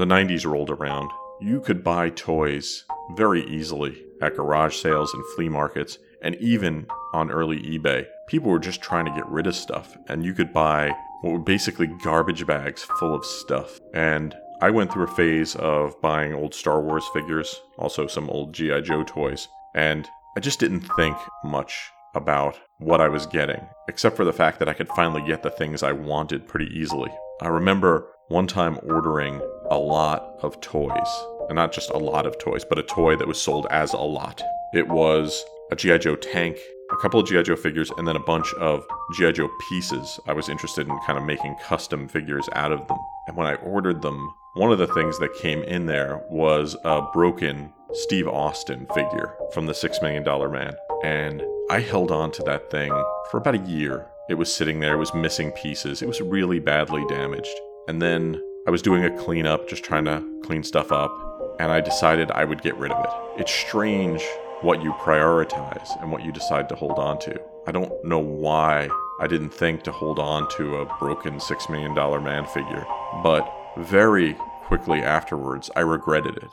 The 90s rolled around, you could buy toys very easily at garage sales and flea markets, and even on early eBay. People were just trying to get rid of stuff, and you could buy what were basically garbage bags full of stuff. And I went through a phase of buying old Star Wars figures, also some old G.I. Joe toys, and I just didn't think much about what I was getting, except for the fact that I could finally get the things I wanted pretty easily. I remember one time ordering a lot of toys, and not just a lot of toys, but a toy that was sold as a lot. It was a G.I. Joe tank, a couple of G.I. Joe figures, and then a bunch of G.I. Joe pieces. I was interested in kind of making custom figures out of them. And when I ordered them, one of the things that came in there was a broken Steve Austin figure from the Six Million Dollar Man. And I held on to that thing for about a year. It was sitting there, it was missing pieces, it was really badly damaged. And then I was doing a cleanup, just trying to clean stuff up, and I decided I would get rid of it. It's strange what you prioritize and what you decide to hold on to. I don't know why I didn't think to hold on to a broken $6 million man figure, but very quickly afterwards, I regretted it.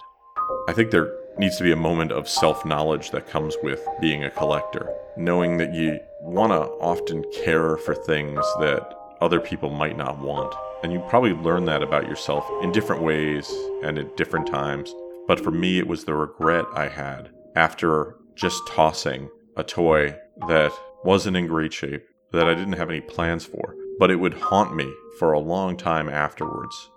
I think there needs to be a moment of self knowledge that comes with being a collector, knowing that you want to often care for things that other people might not want. And you probably learn that about yourself in different ways and at different times. But for me, it was the regret I had after just tossing a toy that wasn't in great shape, that I didn't have any plans for, but it would haunt me for a long time afterwards.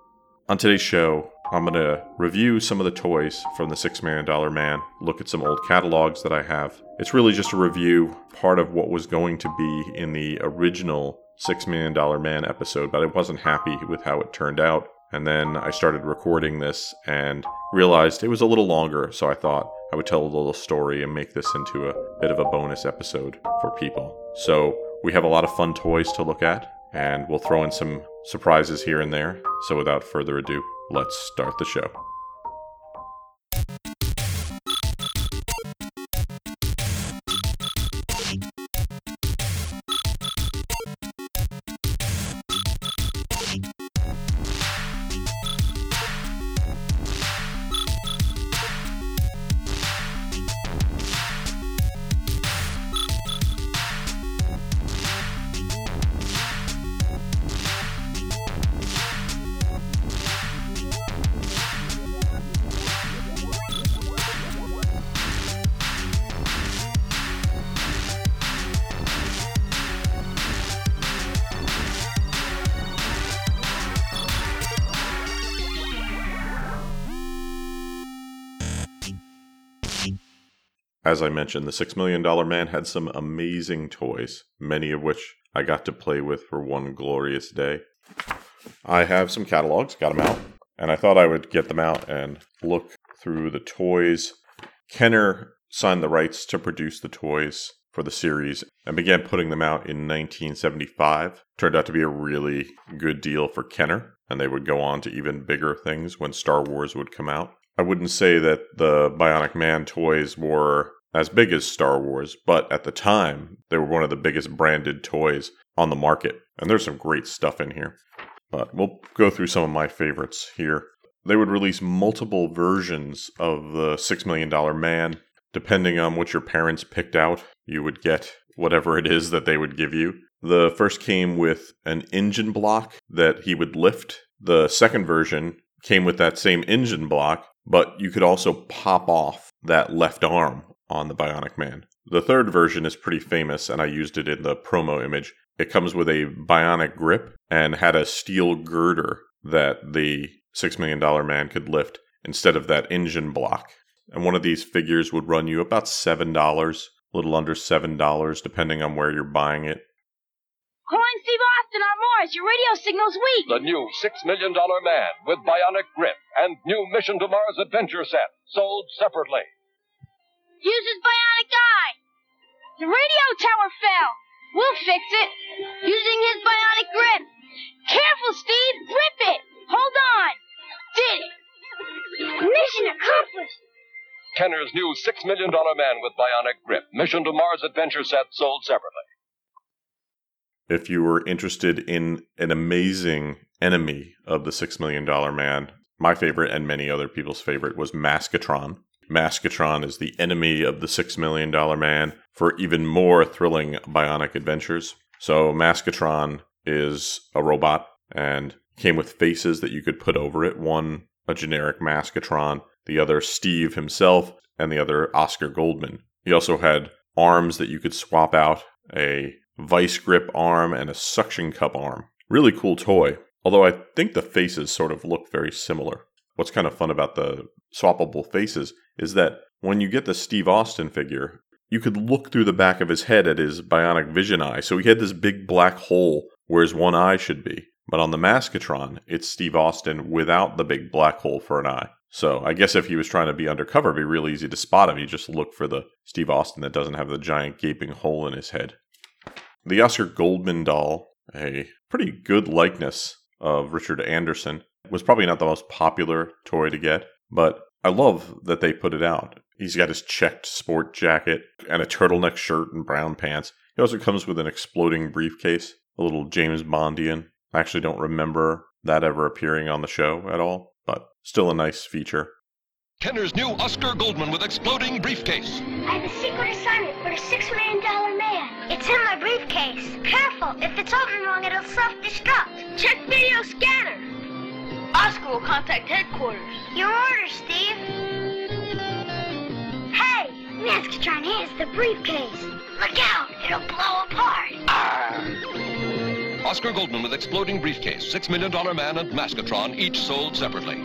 On today's show, I'm going to review some of the toys from the Six Million Dollar Man, look at some old catalogs that I have. It's really just a review, part of what was going to be in the original Six Million Dollar Man episode, but I wasn't happy with how it turned out. And then I started recording this and realized it was a little longer, so I thought I would tell a little story and make this into a bit of a bonus episode for people. So we have a lot of fun toys to look at, and we'll throw in some surprises here and there. So without further ado, let's start the show. As I mentioned, the Six Million Dollar Man had some amazing toys, many of which I got to play with for one glorious day. I have some catalogs, got them out, and I thought I would get them out and look through the toys. Kenner signed the rights to produce the toys for the series and began putting them out in 1975. Turned out to be a really good deal for Kenner, and they would go on to even bigger things when Star Wars would come out. I wouldn't say that the Bionic Man toys were as big as Star Wars, but at the time, they were one of the biggest branded toys on the market. And there's some great stuff in here. But we'll go through some of my favorites here. They would release multiple versions of the $6 Million Man. Depending on what your parents picked out, you would get whatever it is that they would give you. The first came with an engine block that he would lift. The second version came with that same engine block, but you could also pop off that left arm on the Bionic Man. The third version is pretty famous, and I used it in the promo image. It comes with a bionic grip and had a steel girder that the $6 million man could lift instead of that engine block. And one of these figures would run you about $7, a little under $7, depending on where you're buying it. Calling Steve Austin on Mars, your radio signal's weak. The new $6 million man with bionic grip and new Mission to Mars adventure set, sold separately. Use his bionic eye. The radio tower fell. We'll fix it. Using his bionic grip. Careful, Steve. Grip it. Hold on. Did it. Mission accomplished. Kenner's new $6 million man with bionic grip, Mission to Mars adventure set, sold separately. If you were interested in an amazing enemy of the $6 million man, my favorite and many other people's favorite was Maskatron. Maskatron is the enemy of the $6 million man for even more thrilling bionic adventures. So, Maskatron is a robot and came with faces that you could put over it. One, a generic Maskatron, the other, Steve himself, and the other, Oscar Goldman. He also had arms that you could swap out a vice grip arm and a suction cup arm. Really cool toy, although I think the faces sort of look very similar. What's kind of fun about the swappable faces is that when you get the Steve Austin figure, you could look through the back of his head at his bionic vision eye. So he had this big black hole where his one eye should be. But on the Maskatron, it's Steve Austin without the big black hole for an eye. So I guess if he was trying to be undercover, it'd be really easy to spot him. You just look for the Steve Austin that doesn't have the giant gaping hole in his head. The Oscar Goldman doll, a pretty good likeness of Richard Anderson, was probably not the most popular toy to get, but I love that they put it out. He's got his checked sport jacket and a turtleneck shirt and brown pants. He also comes with an exploding briefcase, a little James Bondian. I actually don't remember that ever appearing on the show at all, but still a nice feature. Kenner's new Oscar Goldman with exploding briefcase. I have a secret assignment for a six million dollar man. It's in my briefcase. Careful, if it's open wrong, it'll self-destruct. Check video scanner. Oscar will contact headquarters. Your order, Steve. Hey, Maskatron, has the briefcase. Look out, it'll blow apart. Oscar Goldman with exploding briefcase, $6 million man and Maskatron, each sold separately.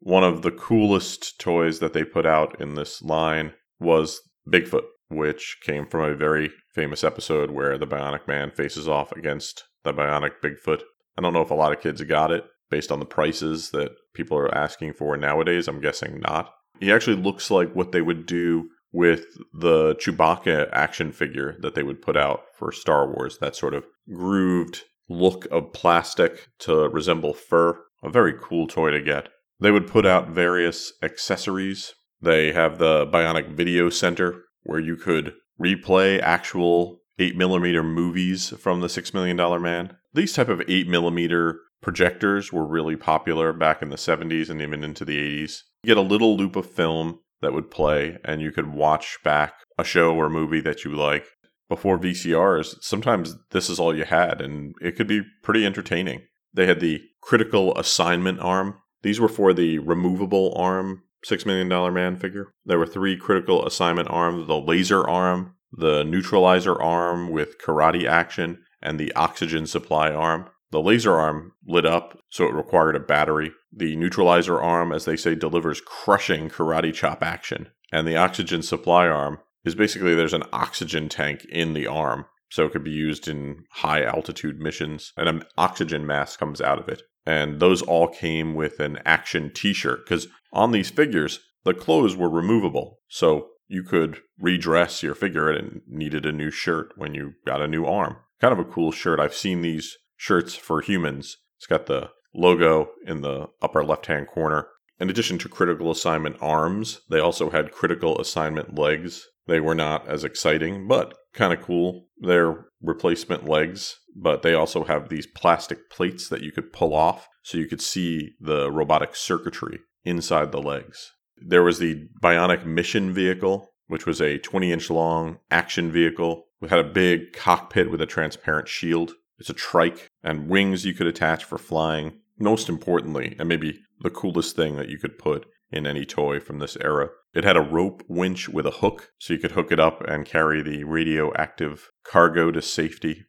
One of the coolest toys that they put out in this line was Bigfoot, which came from a very famous episode where the Bionic Man faces off against the Bionic Bigfoot. I don't know if a lot of kids got it based on the prices that people are asking for nowadays. I'm guessing not. He actually looks like what they would do with the Chewbacca action figure that they would put out for Star Wars, that sort of grooved look of plastic to resemble fur. A very cool toy to get. They would put out various accessories. They have the Bionic Video Center where you could replay actual 8mm movies from the $6 million man. These type of eight millimeter projectors were really popular back in the 70s and even into the 80s. You get a little loop of film that would play and you could watch back a show or movie that you like. Before VCRs, sometimes this is all you had and it could be pretty entertaining. They had the critical assignment arm. These were for the removable arm $6 million man figure. There were three critical assignment arms the laser arm, the neutralizer arm with karate action, and the oxygen supply arm. The laser arm lit up, so it required a battery. The neutralizer arm, as they say, delivers crushing karate chop action. And the oxygen supply arm is basically there's an oxygen tank in the arm, so it could be used in high altitude missions, and an oxygen mask comes out of it. And those all came with an action t shirt, because on these figures, the clothes were removable. So you could redress your figure and needed a new shirt when you got a new arm. Kind of a cool shirt. I've seen these shirts for humans. It's got the logo in the upper left hand corner. In addition to critical assignment arms, they also had critical assignment legs. They were not as exciting, but kind of cool. They're replacement legs, but they also have these plastic plates that you could pull off so you could see the robotic circuitry inside the legs. There was the Bionic Mission Vehicle, which was a 20 inch long action vehicle. It had a big cockpit with a transparent shield. It's a trike and wings you could attach for flying. Most importantly, and maybe the coolest thing that you could put in any toy from this era, it had a rope winch with a hook so you could hook it up and carry the radioactive cargo to safety.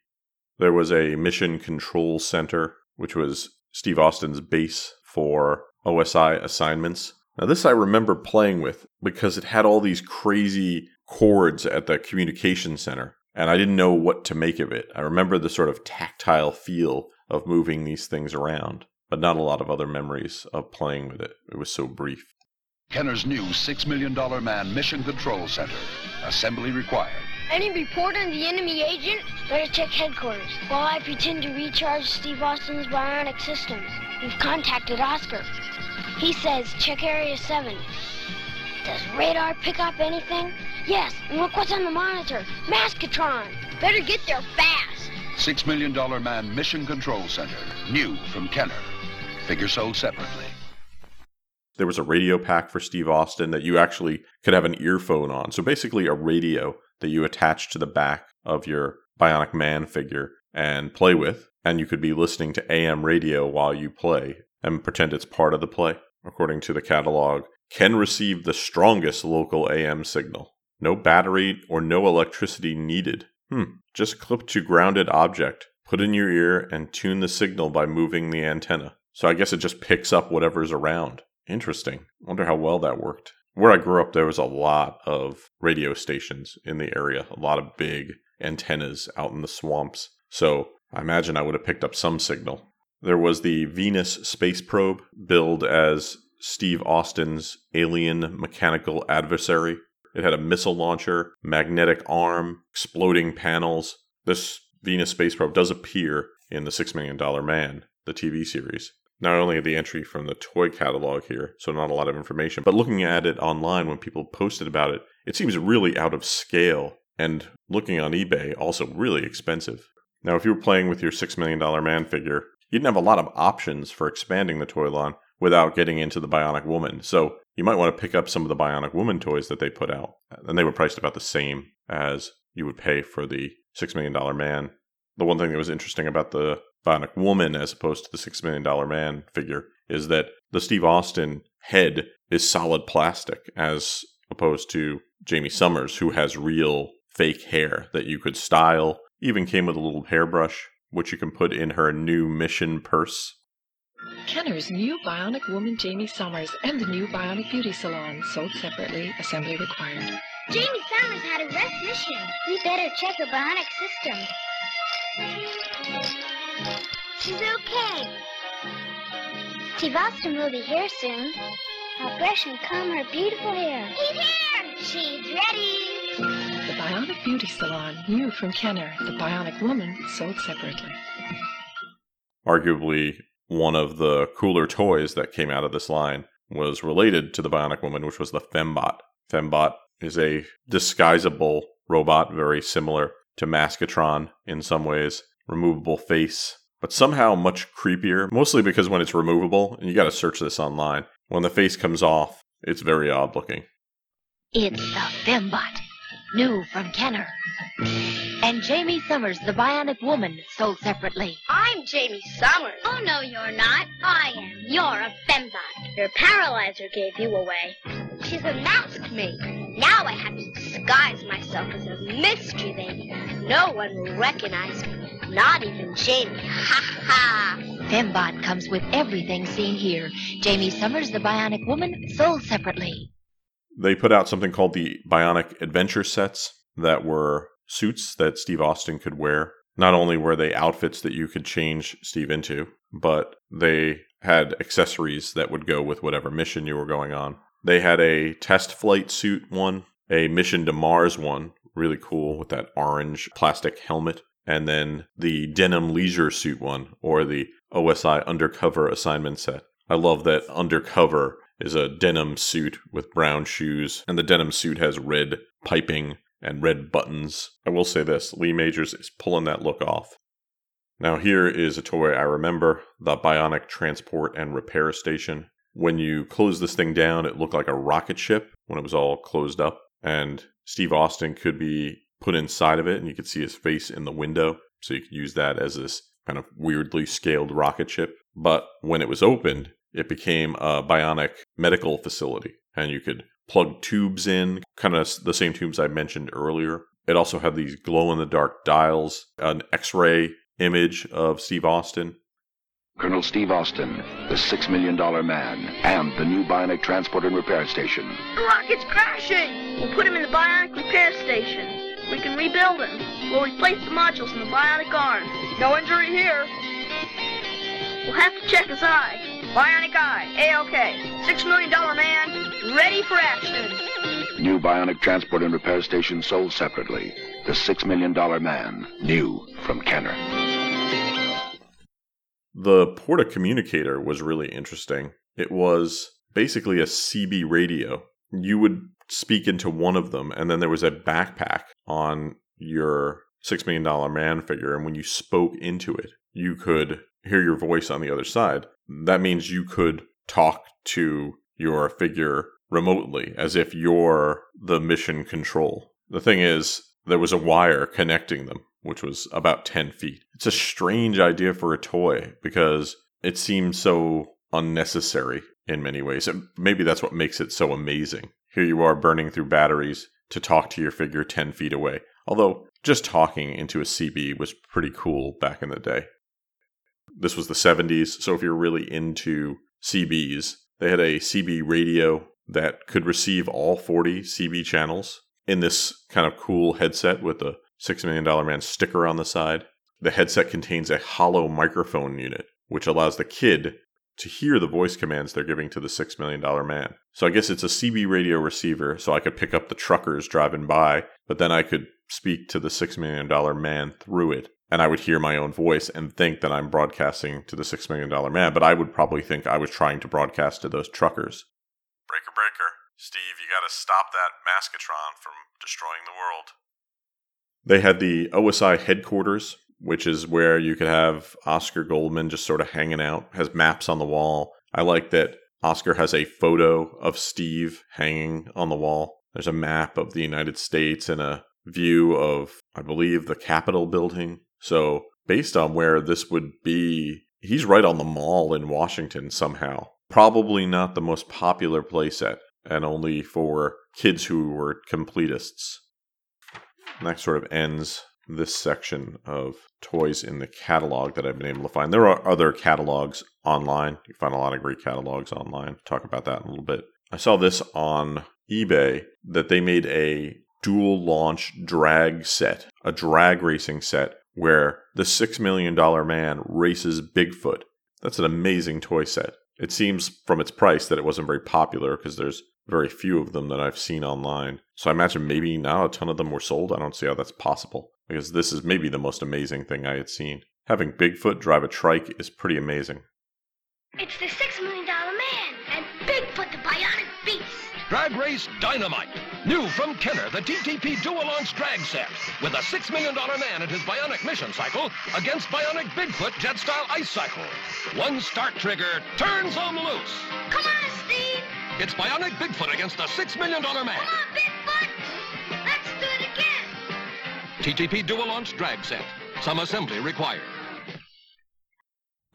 There was a mission control center, which was Steve Austin's base for OSI assignments. Now, this I remember playing with because it had all these crazy cords at the communication center. and I didn't know what to make of it. I remember the sort of tactile feel of moving these things around, but not a lot of other memories of playing with it. It was so brief. Kenner's new $6 million man mission control center. Assembly required. Any report on the enemy agent? Better check headquarters while I pretend to recharge Steve Austin's bionic systems. We've contacted Oscar. He says check Area 7. Does radar pick up anything? Yes, and look what's on the monitor. Maskatron. Better get there fast. $6 million man mission control center. New from Kenner. Figure sold separately. There was a radio pack for Steve Austin that you actually could have an earphone on. So basically, a radio that you attach to the back of your Bionic Man figure and play with. And you could be listening to AM radio while you play and pretend it's part of the play. According to the catalog, can receive the strongest local AM signal. No battery or no electricity needed. Hmm. Just clip to grounded object, put in your ear, and tune the signal by moving the antenna. So I guess it just picks up whatever's around. Interesting. Wonder how well that worked. Where I grew up, there was a lot of radio stations in the area, a lot of big antennas out in the swamps. So I imagine I would have picked up some signal. There was the Venus space probe, billed as Steve Austin's alien mechanical adversary. It had a missile launcher, magnetic arm, exploding panels. This Venus space probe does appear in the Six Million Dollar Man, the TV series. Not only the entry from the toy catalog here, so not a lot of information, but looking at it online when people posted about it, it seems really out of scale. And looking on eBay, also really expensive. Now, if you were playing with your $6 million man figure, you didn't have a lot of options for expanding the toy line without getting into the Bionic Woman. So you might want to pick up some of the Bionic Woman toys that they put out. And they were priced about the same as you would pay for the $6 million man. The one thing that was interesting about the Bionic Woman as opposed to the $6 million man figure is that the Steve Austin head is solid plastic as opposed to Jaime Sommers, who has real fake hair that you could style, even came with a little hairbrush, which you can put in her new mission purse. Kenner's new Bionic Woman Jaime Sommers and the new Bionic Beauty Salon sold separately, assembly required. Jaime Sommers had a rough mission. We better check her bionic system. She's okay. Steve Austin will be here soon. I'll brush and comb her beautiful hair. He's here! She's ready! The Bionic Beauty Salon, new from Kenner, the Bionic Woman sold separately. Arguably, one of the cooler toys that came out of this line was related to the Bionic Woman, which was the Fembot. Fembot is a disguisable robot, very similar to Maskatron in some ways, removable face, but somehow much creepier, mostly because when it's removable, and you gotta search this online, when the face comes off, it's very odd looking. It's the Fembot, new from Kenner. And Jaime Sommers, the Bionic Woman, sold separately. I'm Jaime Sommers. Oh, no, you're not. I am. You're a fembot. Your paralyzer gave you away. She's unmasked me. Now I have to disguise myself as a mystery lady. No one will recognize me. Not even Jaime. Ha ha. Fembot comes with everything seen here. Jaime Sommers, the Bionic Woman, sold separately. They put out something called the Bionic Adventure Sets that were suits that Steve Austin could wear. Not only were they outfits that you could change Steve into, but they had accessories that would go with whatever mission you were going on. They had a test flight suit one, a mission to Mars one, really cool with that orange plastic helmet, and then the denim leisure suit one, or the OSI undercover assignment set. I love that undercover is a denim suit with brown shoes, and the denim suit has red piping and red buttons. I will say this Lee Majors is pulling that look off. Now, here is a toy I remember the Bionic Transport and Repair Station. When you close this thing down, it looked like a rocket ship when it was all closed up, and Steve Austin could be put inside of it, and you could see his face in the window. So you could use that as this kind of weirdly scaled rocket ship. But when it was opened, it became a bionic medical facility, and you could plug tubes in, kind of the same tubes I mentioned earlier. It also had these glow in the dark dials, an x ray image of Steve Austin. Colonel Steve Austin, the $6 million man, and the new Bionic Transport and Repair Station. The rocket's crashing. We'll put him in the bionic repair station. we can rebuild him. We'll replace the modules in the bionic arm. No injury here. We'll have to check his eye. Bionic eye, A-OK. Six million dollar man, ready for action. New bionic transport and repair station sold separately. The Six Million Dollar Man, new from Kenner. The Porta communicator was really interesting. It was basically a CB radio. You would speak into one of them, and then there was a backpack on your Six Million Dollar Man figure. And when you spoke into it, you could hear your voice on the other side. That means you could talk to your figure remotely as if you're the mission control. The thing is, there was a wire connecting them, which was about 10 feet. It's a strange idea for a toy because it seems so unnecessary in many ways. And maybe that's what makes it so amazing. Here you are burning through batteries to talk to your figure 10 feet away. Although, just talking into a CB was pretty cool back in the day. This was the 70s, so if you're really into CBs, they had a CB radio that could receive all 40 CB channels in this kind of cool headset with the $6 million man sticker on the side. The headset contains a hollow microphone unit, which allows the kid to hear the voice commands they're giving to the $6 million man. So I guess it's a CB radio receiver, so I could pick up the truckers driving by, but then I could speak to the $6 million man through it. And I would hear my own voice and think that I'm broadcasting to the $6 million man, but I would probably think I was trying to broadcast to those truckers. Breaker, breaker. Steve, you gotta stop that Maskatron from destroying the world. They had the OSI headquarters, which is where you could have Oscar Goldman just sort of hanging out, has maps on the wall. I like that Oscar has a photo of Steve hanging on the wall. There's a map of the United States and a view of, I believe, the Capitol building. So, based on where this would be, he's right on the mall in Washington somehow. Probably not the most popular playset, and only for kids who were completists. And that sort of ends this section of toys in the catalog that I've been able to find. There are other catalogs online. You find a lot of great catalogs online. Talk about that in a little bit. I saw this on eBay that they made a dual launch drag set, a drag racing set where the $6 million man races Bigfoot. That's an amazing toy set. It seems from its price that it wasn't very popular because there's very few of them that I've seen online. So I imagine maybe now a ton of them were sold. I don't see how that's possible because this is maybe the most amazing thing I had seen. Having Bigfoot drive a trike is pretty amazing. It's the Six Million Dollar Man and Bigfoot the Bionic Beast. Drag Race Dynamite. New from Kenner, the TTP Dual Launch Drag Set. With a $6 million man and his Bionic Mission Cycle against Bionic Bigfoot Jet Style Ice Cycle. One start trigger turns them loose. Come on, Steve. It's Bionic Bigfoot against the $6 million man. Come on, Bigfoot. Let's do it again. TTP Dual Launch Drag Set. Some assembly required.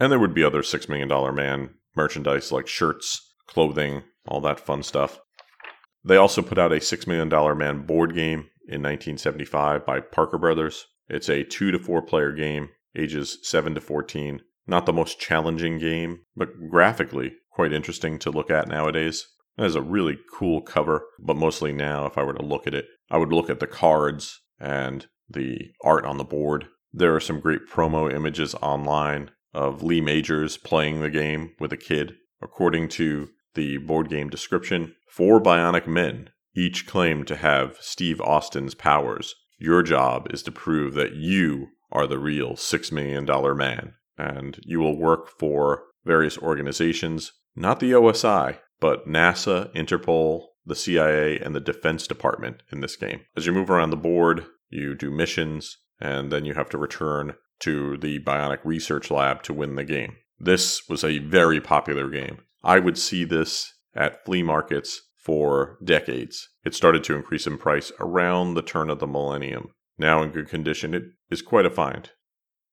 And there would be other $6 million man merchandise like shirts, clothing, all that fun stuff. They also put out a $6 million man board game in 1975 by Parker Brothers. It's a two to four player game, ages 7 to 14. Not the most challenging game, but graphically quite interesting to look at nowadays. It has a really cool cover, but mostly now, if I were to look at it, I would look at the cards and the art on the board. There are some great promo images online of Lee Majors playing the game with a kid. According to the board game description, four bionic men each claim to have Steve Austin's powers. Your job is to prove that you are the real $6 million man, and you will work for various organizations, not the OSI, but NASA, Interpol, the CIA, and the Defense Department in this game. As you move around the board, you do missions, and then you have to return to the Bionic Research Lab to win the game. This was a very popular game. I would see this at flea markets for decades. It started to increase in price around the turn of the millennium. Now in good condition, it is quite a find.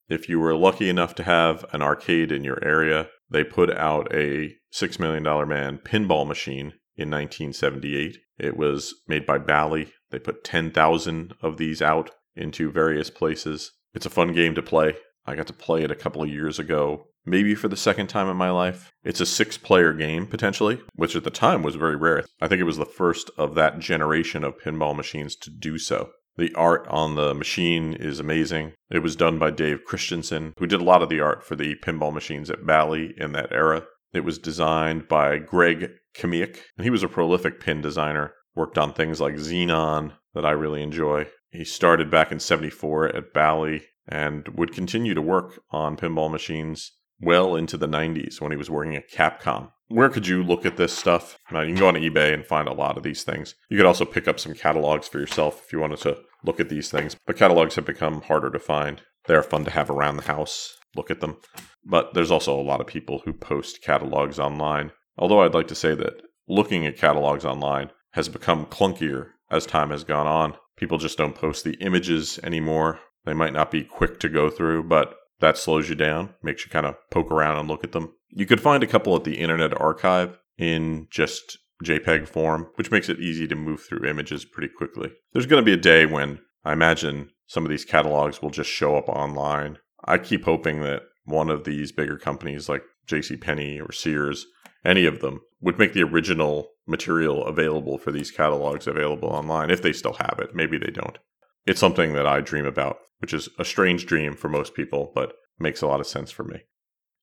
If you were lucky enough to have an arcade in your area, they put out a $6 million man pinball machine in 1978. It was made by Bally. They put 10,000 of these out into various places. It's a fun game to play. I got to play it a couple of years ago, maybe for the second time in my life. It's a six player game, potentially, which at the time was very rare. I think it was the first of that generation of pinball machines to do so. The art on the machine is amazing. It was done by Dave Christensen, who did a lot of the art for the pinball machines at Bally in that era. It was designed by Greg Kmiec, and he was a prolific pin designer. Worked on things like Xenon that I really enjoy. He started back in 74 at Bally and would continue to work on pinball machines well into the 90s when he was working at Capcom. Where could you look at this stuff? Now, you can go on eBay and find a lot of these things. You could also pick up some catalogs for yourself if you wanted to look at these things, but catalogs have become harder to find. They're fun to have around the house, look at them. But there's also a lot of people who post catalogs online. Although I'd like to say that looking at catalogs online has become clunkier as time has gone on. People just don't post the images anymore. They might not be quick to go through, but that slows you down, makes you kind of poke around and look at them. You could find a couple at the Internet Archive in just JPEG form, which makes it easy to move through images pretty quickly. There's going to be a day when I imagine some of these catalogs will just show up online. I keep hoping that one of these bigger companies like JCPenney or Sears, any of them, would make the original material available for these catalogs available online if they still have it. Maybe they don't. It's something that I dream about, which is a strange dream for most people, but makes a lot of sense for me.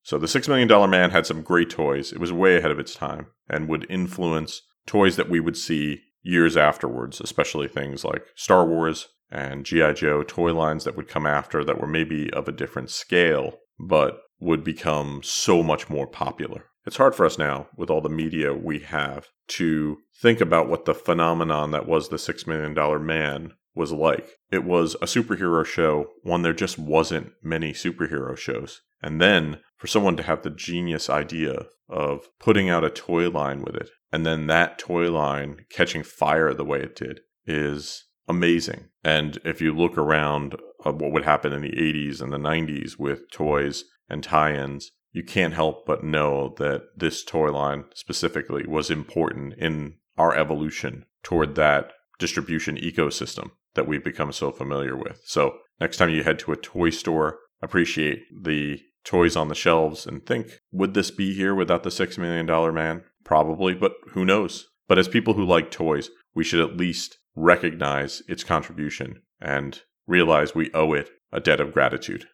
So the $6 million man had some great toys. It was way ahead of its time and would influence toys that we would see years afterwards, especially things like Star Wars and G.I. Joe toy lines that would come after that were maybe of a different scale, but would become so much more popular. It's hard for us now, with all the media we have, to think about what the phenomenon that was the $6 million man was like. It was a superhero show, one there just wasn't many superhero shows. And then for someone to have the genius idea of putting out a toy line with it, and then that toy line catching fire the way it did is amazing. And if you look around uh, what would happen in the 80s and the 90s with toys and tie ins, you can't help but know that this toy line specifically was important in our evolution toward that distribution ecosystem that we've become so familiar with. So, next time you head to a toy store, appreciate the toys on the shelves and think, would this be here without the $6 million man? Probably, but who knows? But as people who like toys, we should at least recognize its contribution and realize we owe it a debt of gratitude.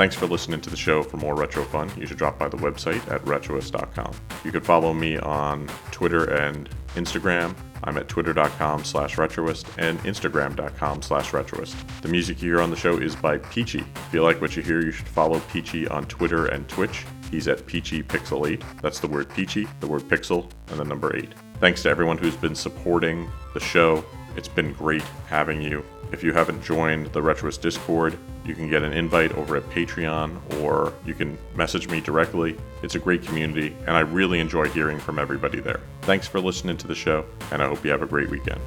Thanks for listening to the show. For more retro fun, you should drop by the website at retroist.com. You can follow me on Twitter and Instagram. I'm at twitter.com slash retroist and instagram.com slash retroist. The music you hear on the show is by Peachy. If you like what you hear, you should follow Peachy on Twitter and Twitch. He's at Peachy Pixel 8. That's the word Peachy, the word pixel, and the number 8. Thanks to everyone who's been supporting the show. It's been great having you. If you haven't joined the Retroist Discord, you can get an invite over at Patreon or you can message me directly. It's a great community, and I really enjoy hearing from everybody there. Thanks for listening to the show, and I hope you have a great weekend.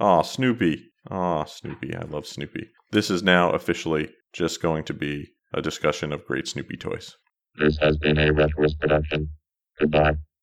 Aw, Snoopy. Aw, Snoopy. I love Snoopy. This is now officially just going to be a discussion of great Snoopy toys. This has been a Retroist production. Goodbye.